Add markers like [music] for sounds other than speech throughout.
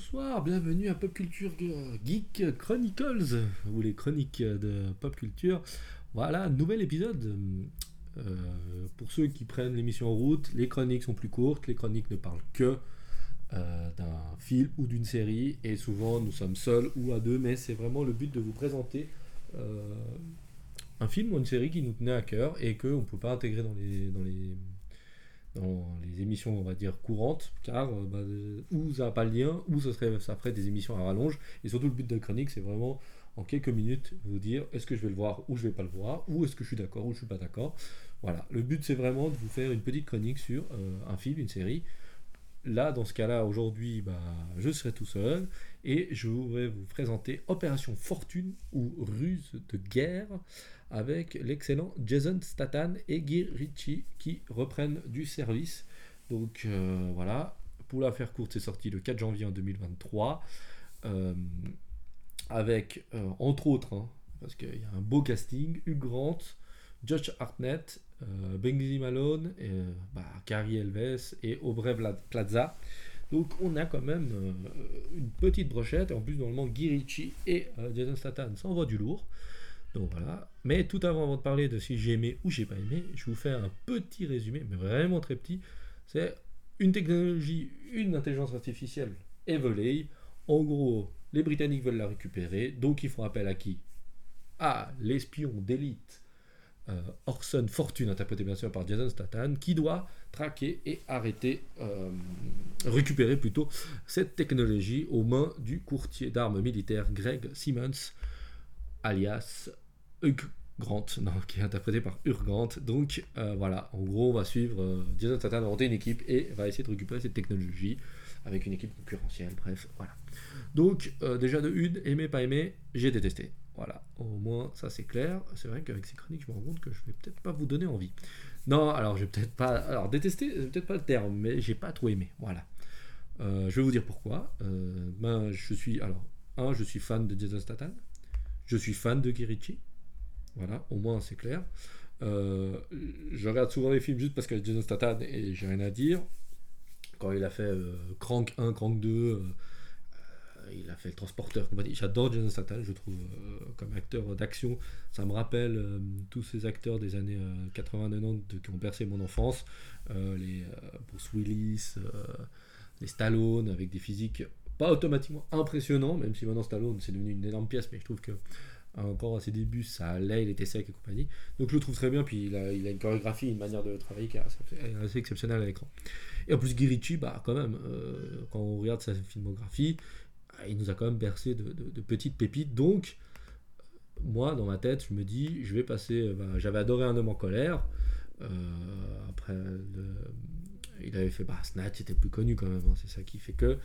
Bonsoir, bienvenue à Pop Culture Geek Chronicles, ou les chroniques de Pop Culture. Voilà, nouvel épisode. Euh, pour ceux qui prennent l'émission en route, les chroniques sont plus courtes, les chroniques ne parlent que euh, d'un film ou d'une série, et souvent nous sommes seuls ou à deux, mais c'est vraiment le but de vous présenter euh, un film ou une série qui nous tenait à cœur et qu'on ne peut pas intégrer dans les, dans les dans les émissions, on va dire, courantes, car euh, bah, ou ça n'a pas le lien, ou ça, serait, ça ferait des émissions à rallonge. Et surtout, le but de la chronique, c'est vraiment, en quelques minutes, vous dire est-ce que je vais le voir ou je vais pas le voir, ou est-ce que je suis d'accord ou je suis pas d'accord. Voilà, le but, c'est vraiment de vous faire une petite chronique sur euh, un film, une série. Là, dans ce cas-là, aujourd'hui, bah, je serai tout seul et je voudrais vous présenter Opération Fortune ou Ruse de guerre avec l'excellent Jason Statham et Guy Ritchie qui reprennent du service. Donc euh, voilà, pour la faire courte, c'est sorti le 4 janvier en 2023 euh, avec euh, entre autres, hein, parce qu'il y a un beau casting, Hugh Grant, Josh Hartnett, Benji Malone, et, bah, Carrie Elves et Aubrey Plaza. Donc on a quand même une petite brochette, et en plus normalement Guy Ritchie et Jason Statham s'envoient du lourd. Donc voilà. Mais tout avant, avant de parler de si j'ai aimé ou j'ai pas aimé, je vous faire un petit résumé, mais vraiment très petit. C'est une technologie, une intelligence artificielle est. En gros, les Britanniques veulent la récupérer, donc ils font appel à qui? À l'espion d'élite euh, Orson Fortune, interprété bien sûr par Jason Statham, qui doit traquer et arrêter, euh, récupérer plutôt cette technologie aux mains du courtier d'armes militaires Greg Simmons, alias Hugh Grant, qui est interprété par Grant. Donc euh, voilà, en gros, on va suivre Jason Statham monter une équipe et va essayer de récupérer cette technologie avec une équipe concurrentielle. Bref, voilà. Donc déjà de une, aimer pas aimer, j'ai détesté. Voilà, au moins ça c'est clair. C'est vrai qu'avec ces chroniques, je me rends compte que je vais peut-être pas vous donner envie. Non, alors j'ai peut-être pas, alors détester, c'est peut-être pas le terme, mais j'ai pas trop aimé. Voilà. je vais vous dire pourquoi. ben, je suis, alors, je suis fan de Jason Statham. Je suis fan de Kirichi. Voilà, au moins c'est clair. Euh, je regarde souvent les films juste parce qu'il y a Jason Statham et j'ai rien à dire. Quand il a fait euh, Crank 1, Crank 2, euh, il a fait le Transporteur. J'adore Jason Statham, je trouve, comme acteur d'action. Ça me rappelle tous ces acteurs des années 80-90 qui ont percé mon enfance. les Bruce Willis, les Stallone, avec des physiques pas automatiquement impressionnants, même si maintenant Stallone c'est devenu une énorme pièce, mais je trouve que encore à ses débuts, ça allait, il était sec et compagnie. Donc je le trouve très bien, puis il a, une chorégraphie, une manière de travailler qui est assez, exceptionnelle à l'écran. Et en plus, Guy bah, quand même, euh, quand on regarde sa filmographie, euh, il nous a quand même bercé de, petites pépites. Donc, moi, dans ma tête, je me dis, je vais passer. Bah, j'avais adoré Un homme en colère. Euh, après, il avait fait bah, Snatch, c'était plus connu quand même, hein, c'est ça qui fait que.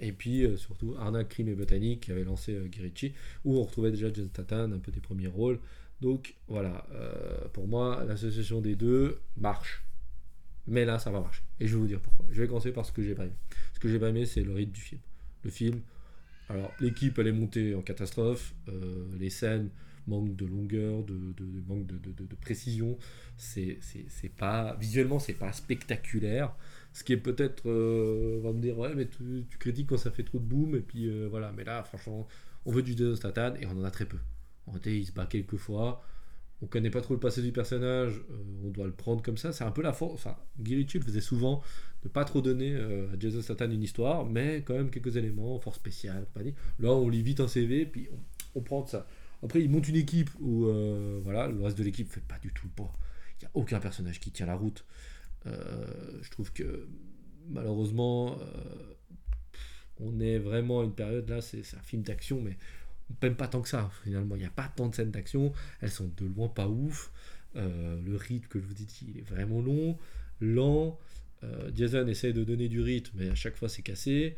Et puis euh, surtout Arnaque, Crime et Botanique qui avait lancé euh, où on retrouvait déjà Jason Statham, un peu des premiers rôles. Donc voilà, euh, pour moi, l'association des deux marche. Mais là, ça va marcher. Et je vais vous dire pourquoi. Je vais commencer par ce que j'ai pas aimé. Ce que j'ai pas aimé, c'est le rythme du film. Le film, alors l'équipe, elle est montée en catastrophe. Euh, les scènes manquent de longueur, de, manque de, précision. C'est pas visuellement, c'est pas spectaculaire. Ce qui est peut-être, euh, va me dire, ouais, mais tu, critiques quand ça fait trop de boom, et puis euh, voilà. Mais là, franchement, on veut du Jason et on en a très peu. En réalité, il se bat quelques fois. On connaît pas trop le passé du personnage, euh, on doit le prendre comme ça. C'est un peu la force. Enfin, le faisait souvent de pas trop donner à Jason Statham une histoire, mais quand même quelques éléments, force spéciale, compagnie. Là, on lit vite un CV, puis on, prend ça. Après, il monte une équipe où voilà, le reste de l'équipe fait pas du tout le poids. Il n'y a aucun personnage qui tient la route. Euh, je trouve que malheureusement, euh, on est vraiment à une période là, c'est un film d'action, mais peine pas tant que ça finalement. Il n'y a pas tant de scènes d'action, elles sont de loin pas ouf. Euh, le rythme que je vous dis, il est vraiment long, lent. Jason essaye de donner du rythme, mais à chaque fois c'est cassé.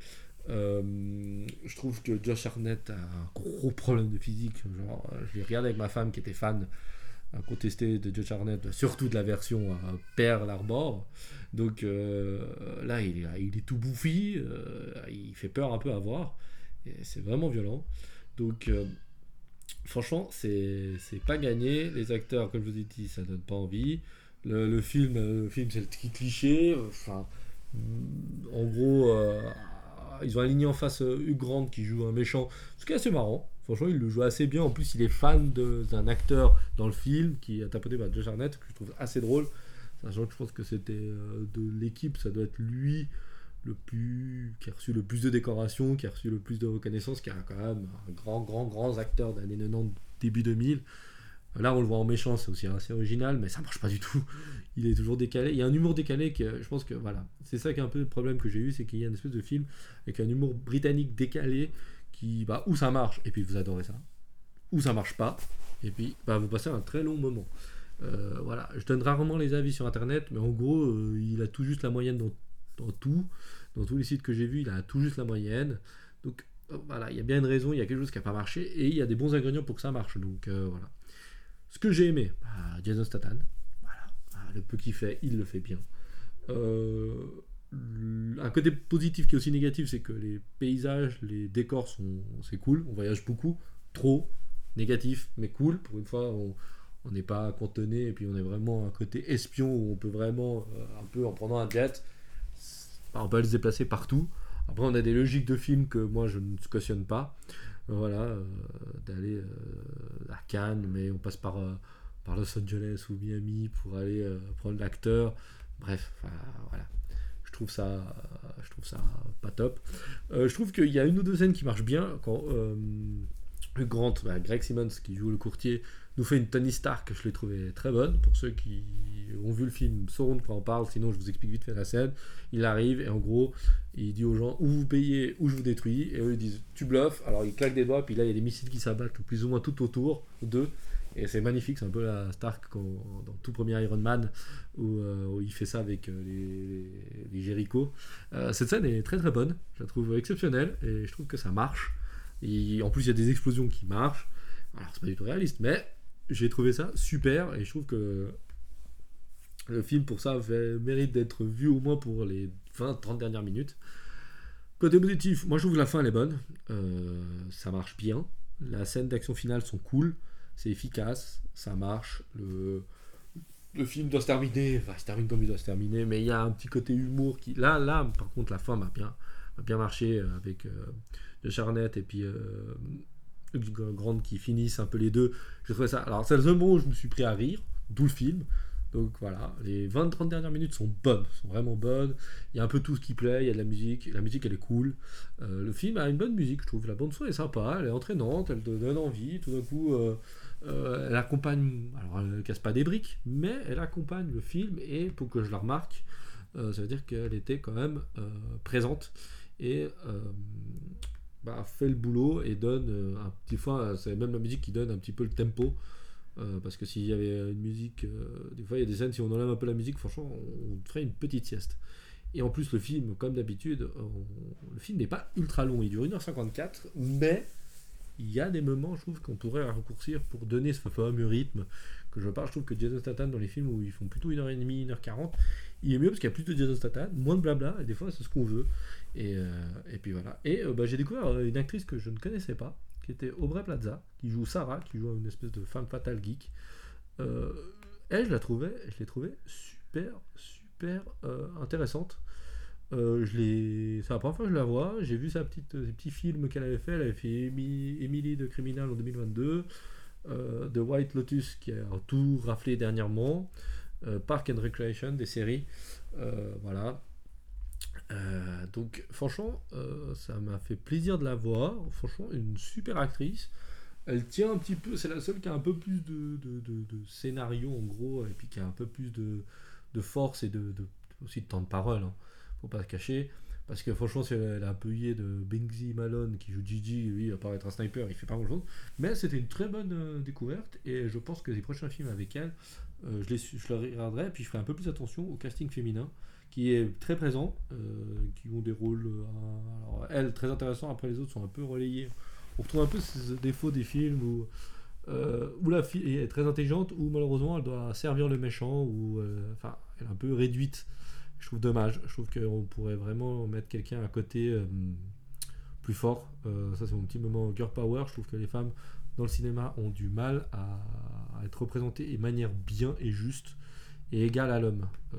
je trouve que Josh Arnett a un gros problème de physique. Genre, je l'ai regardé avec ma femme qui était fan contesté de Joe Charnett, surtout de la version à Pearl Harbor. Donc euh, là, il est, tout bouffi, euh, il fait peur un peu à voir, c'est vraiment violent. Donc euh, franchement, c'est pas gagné. Les acteurs, comme je vous ai dit, ça donne pas envie. Le, film, le film c'est le cliché. Enfin, en gros, ils ont aligné en face Hugh Grant qui joue un méchant, ce qui est assez marrant. Franchement, il le joue assez bien. En plus, il est fan d'un acteur dans le film qui a tapoté par Josh Arnett, que je trouve assez drôle. Sachant que je pense que c'était de l'équipe, ça doit être lui le plus qui a reçu le plus de décorations, qui a reçu le plus de reconnaissance, qui a quand même un grand, grand, grand acteur d'année 90, début 2000. Là, on le voit en méchant, c'est aussi assez original, mais ça marche pas du tout. [laughs] Il est toujours décalé. Il y a un humour décalé que je pense que voilà, c'est ça qui est un peu le problème que j'ai eu, c'est qu'il y a une espèce de film avec un humour britannique décalé qui, bah, où ça marche, et puis vous adorez ça, ou ça marche pas, et puis bah, vous passez un très long moment. Euh, voilà, je donne rarement les avis sur internet, mais en gros, euh, il a tout juste la moyenne dans, dans tout. Dans tous les sites que j'ai vus, il a tout juste la moyenne. Donc euh, voilà, il y a bien une raison, il y a quelque chose qui n'a pas marché, et il y a des bons ingrédients pour que ça marche. Donc voilà. Ce que j'ai aimé, bah, Jason Statham, voilà, bah, le peu qu'il fait, il le fait bien. Euh, un côté positif qui est aussi négatif, c'est que les paysages, les décors sont, c'est cool, on voyage beaucoup, trop négatif, mais cool. Pour une fois, on n'est pas cantonné et puis on est vraiment un côté espion où on peut vraiment, euh, un peu en prenant un jet, on aller se déplacer partout. Après, on a des logiques de film que moi je ne cautionne pas voilà, euh, d'aller euh, à Cannes, mais on passe par, euh, par Los Angeles ou Miami pour aller prendre l'acteur. Bref, voilà. Je trouve ça, je trouve ça pas top. je trouve qu'il y a une ou deux scènes qui marchent bien quand Grant, bah, Greg Simmons qui joue le courtier, nous fait une Tony Stark que je l'ai trouvé très bonne. Pour ceux qui ont vu le film sauront de quoi on parle, sinon je vous explique vite fait la scène. Il arrive et en gros, il dit aux gens ou vous payez ou je vous détruis. Et eux ils disent tu bluffes. Alors il claque des doigts, puis là il y a des missiles qui s'abattent plus ou moins tout autour d'eux. Et c'est magnifique, c'est un peu la Stark dans tout premier Iron Man où, euh, il fait ça avec euh, les, les, Jericho. Euh, cette scène est très très bonne, je la trouve exceptionnelle et je trouve que ça marche. Et en plus, il y a des explosions qui marchent. Alors, c'est pas du tout réaliste, mais j'ai trouvé ça super et je trouve que le film, pour ça, mérite d'être vu au moins pour les 20-30 dernières minutes. Côté positif, moi je trouve que la fin elle est bonne, euh, ça marche bien, la scène d'action finale sont cool, c'est efficace, ça marche, le, le film doit se terminer, enfin il se termine comme il doit se terminer, mais il y a un petit côté humour qui... Là, là par contre la fin m'a bien, bien marché euh, avec euh, de Charnette et puis euh, Grande qui finissent un peu les deux. Je trouvais ça. Alors, c'est le moment où je me suis pris à rire, d'où le film. Donc voilà, les 20-30 dernières minutes sont bonnes, sont vraiment bonnes. Il y a un peu tout ce qui plaît, il y a de la musique, la musique elle est cool. Euh, le film a une bonne musique, je trouve. La bande son est sympa, elle est entraînante, elle donne envie. Tout d'un coup, euh, elle accompagne, alors elle ne casse pas des briques, mais elle accompagne le film et pour que je la remarque, ça veut dire qu'elle était quand même présente. Et bah, fait le boulot et donne euh, un petit fois, c'est même la musique qui donne un petit peu le tempo. Euh, parce que s'il y avait une musique, euh, des fois il y a des scènes, si on enlève un peu la musique, franchement, on ferait une petite sieste. Et en plus, le film, comme d'habitude, le film n'est pas ultra long, il dure 1h54, mais il y a des moments, je trouve, qu'on pourrait raccourcir pour donner ce fameux rythme que je parle. Je trouve que Jason Statham, dans les films où ils font plutôt 1h30, 1h40, il est mieux parce qu'il y a plus de Jason Statham, moins de blabla, et des fois c'est ce qu'on veut. Et, euh, et, puis voilà. Et euh, bah, j'ai découvert euh, une actrice que je ne connaissais pas, qui était Aubrey Plaza, qui joue Sarah, qui joue une espèce de femme fatale geek. elle, je la trouvais, je l'ai trouvée super, super intéressante. je c'est la première fois que je la vois. J'ai vu sa petite, ses petits films qu'elle avait fait. Elle avait fait Emily de Criminal en 2022, The White Lotus qui a tout raflé dernièrement, Park and Recreation des séries, voilà. Euh, donc franchement, euh, ça m'a fait plaisir de la voir. Franchement, une super actrice. Elle tient un petit peu, c'est la seule qui a un peu plus de, de, scénario en gros, et puis qui a un peu plus de, force et de, aussi de temps de parole. Hein. Faut pas se cacher. Parce que franchement, c'est la payée de Bingsy Malone qui joue Gigi, lui, à part être un sniper, il fait pas grand chose. Mais c'était une très bonne euh, découverte, et je pense que les prochains films avec elle, je, les, je le regarderai, puis je ferai un peu plus attention au casting féminin qui est très présent, euh, qui ont des rôles, euh, alors, elle, très intéressant, après les autres sont un peu relayés. On retrouve un peu ces défauts des films où, euh, où la fille est très intelligente, où malheureusement elle doit servir le méchant, ou enfin, elle est un peu réduite. Je trouve dommage. Je trouve qu'on pourrait vraiment mettre quelqu'un à côté plus fort. ça, c'est mon petit moment girl power. Je trouve que les femmes dans le cinéma ont du mal à, être représentées de manière bien et juste et égal à l'homme. Euh,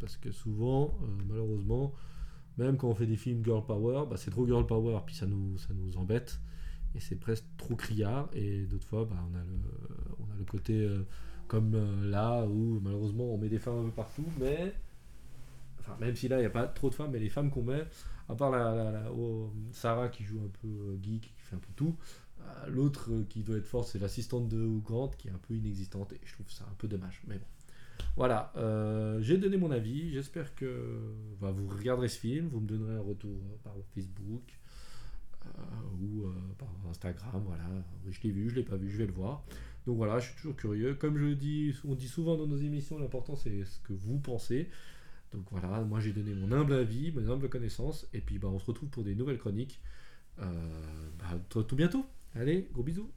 parce que souvent, euh, malheureusement, Même quand on fait des films girl power, bah, c'est trop girl power, puis ça nous, ça nous embête. Et c'est presque trop criard. Et d'autres fois, bah, on, a le, on a le côté euh, comme euh, là, où malheureusement on met des femmes un peu partout, mais. Enfin, même si là, il n'y a pas trop de femmes, mais les femmes qu'on met, à part la, la- la- oh, Sarah qui joue un peu euh, geek, qui fait un peu tout, euh, l'autre euh, qui doit être forte, c'est l'assistante de Grant, qui est un peu inexistante, et je trouve ça un peu dommage. Mais bon. Voilà, j'ai donné mon avis. J'espère que bah, vous regarderez ce film, vous me donnerez un retour par Facebook ou par Instagram. Voilà, je l'ai vu, je l'ai pas vu, je vais le voir. Donc voilà, je suis toujours curieux. Comme je dis, on dit souvent dans nos émissions, l'important c'est ce que vous pensez. Donc voilà, moi j'ai donné mon humble avis, mes humbles connaissances, et puis bah, on se retrouve pour des nouvelles chroniques. Euh, bah, tout bientôt. Allez, gros bisous.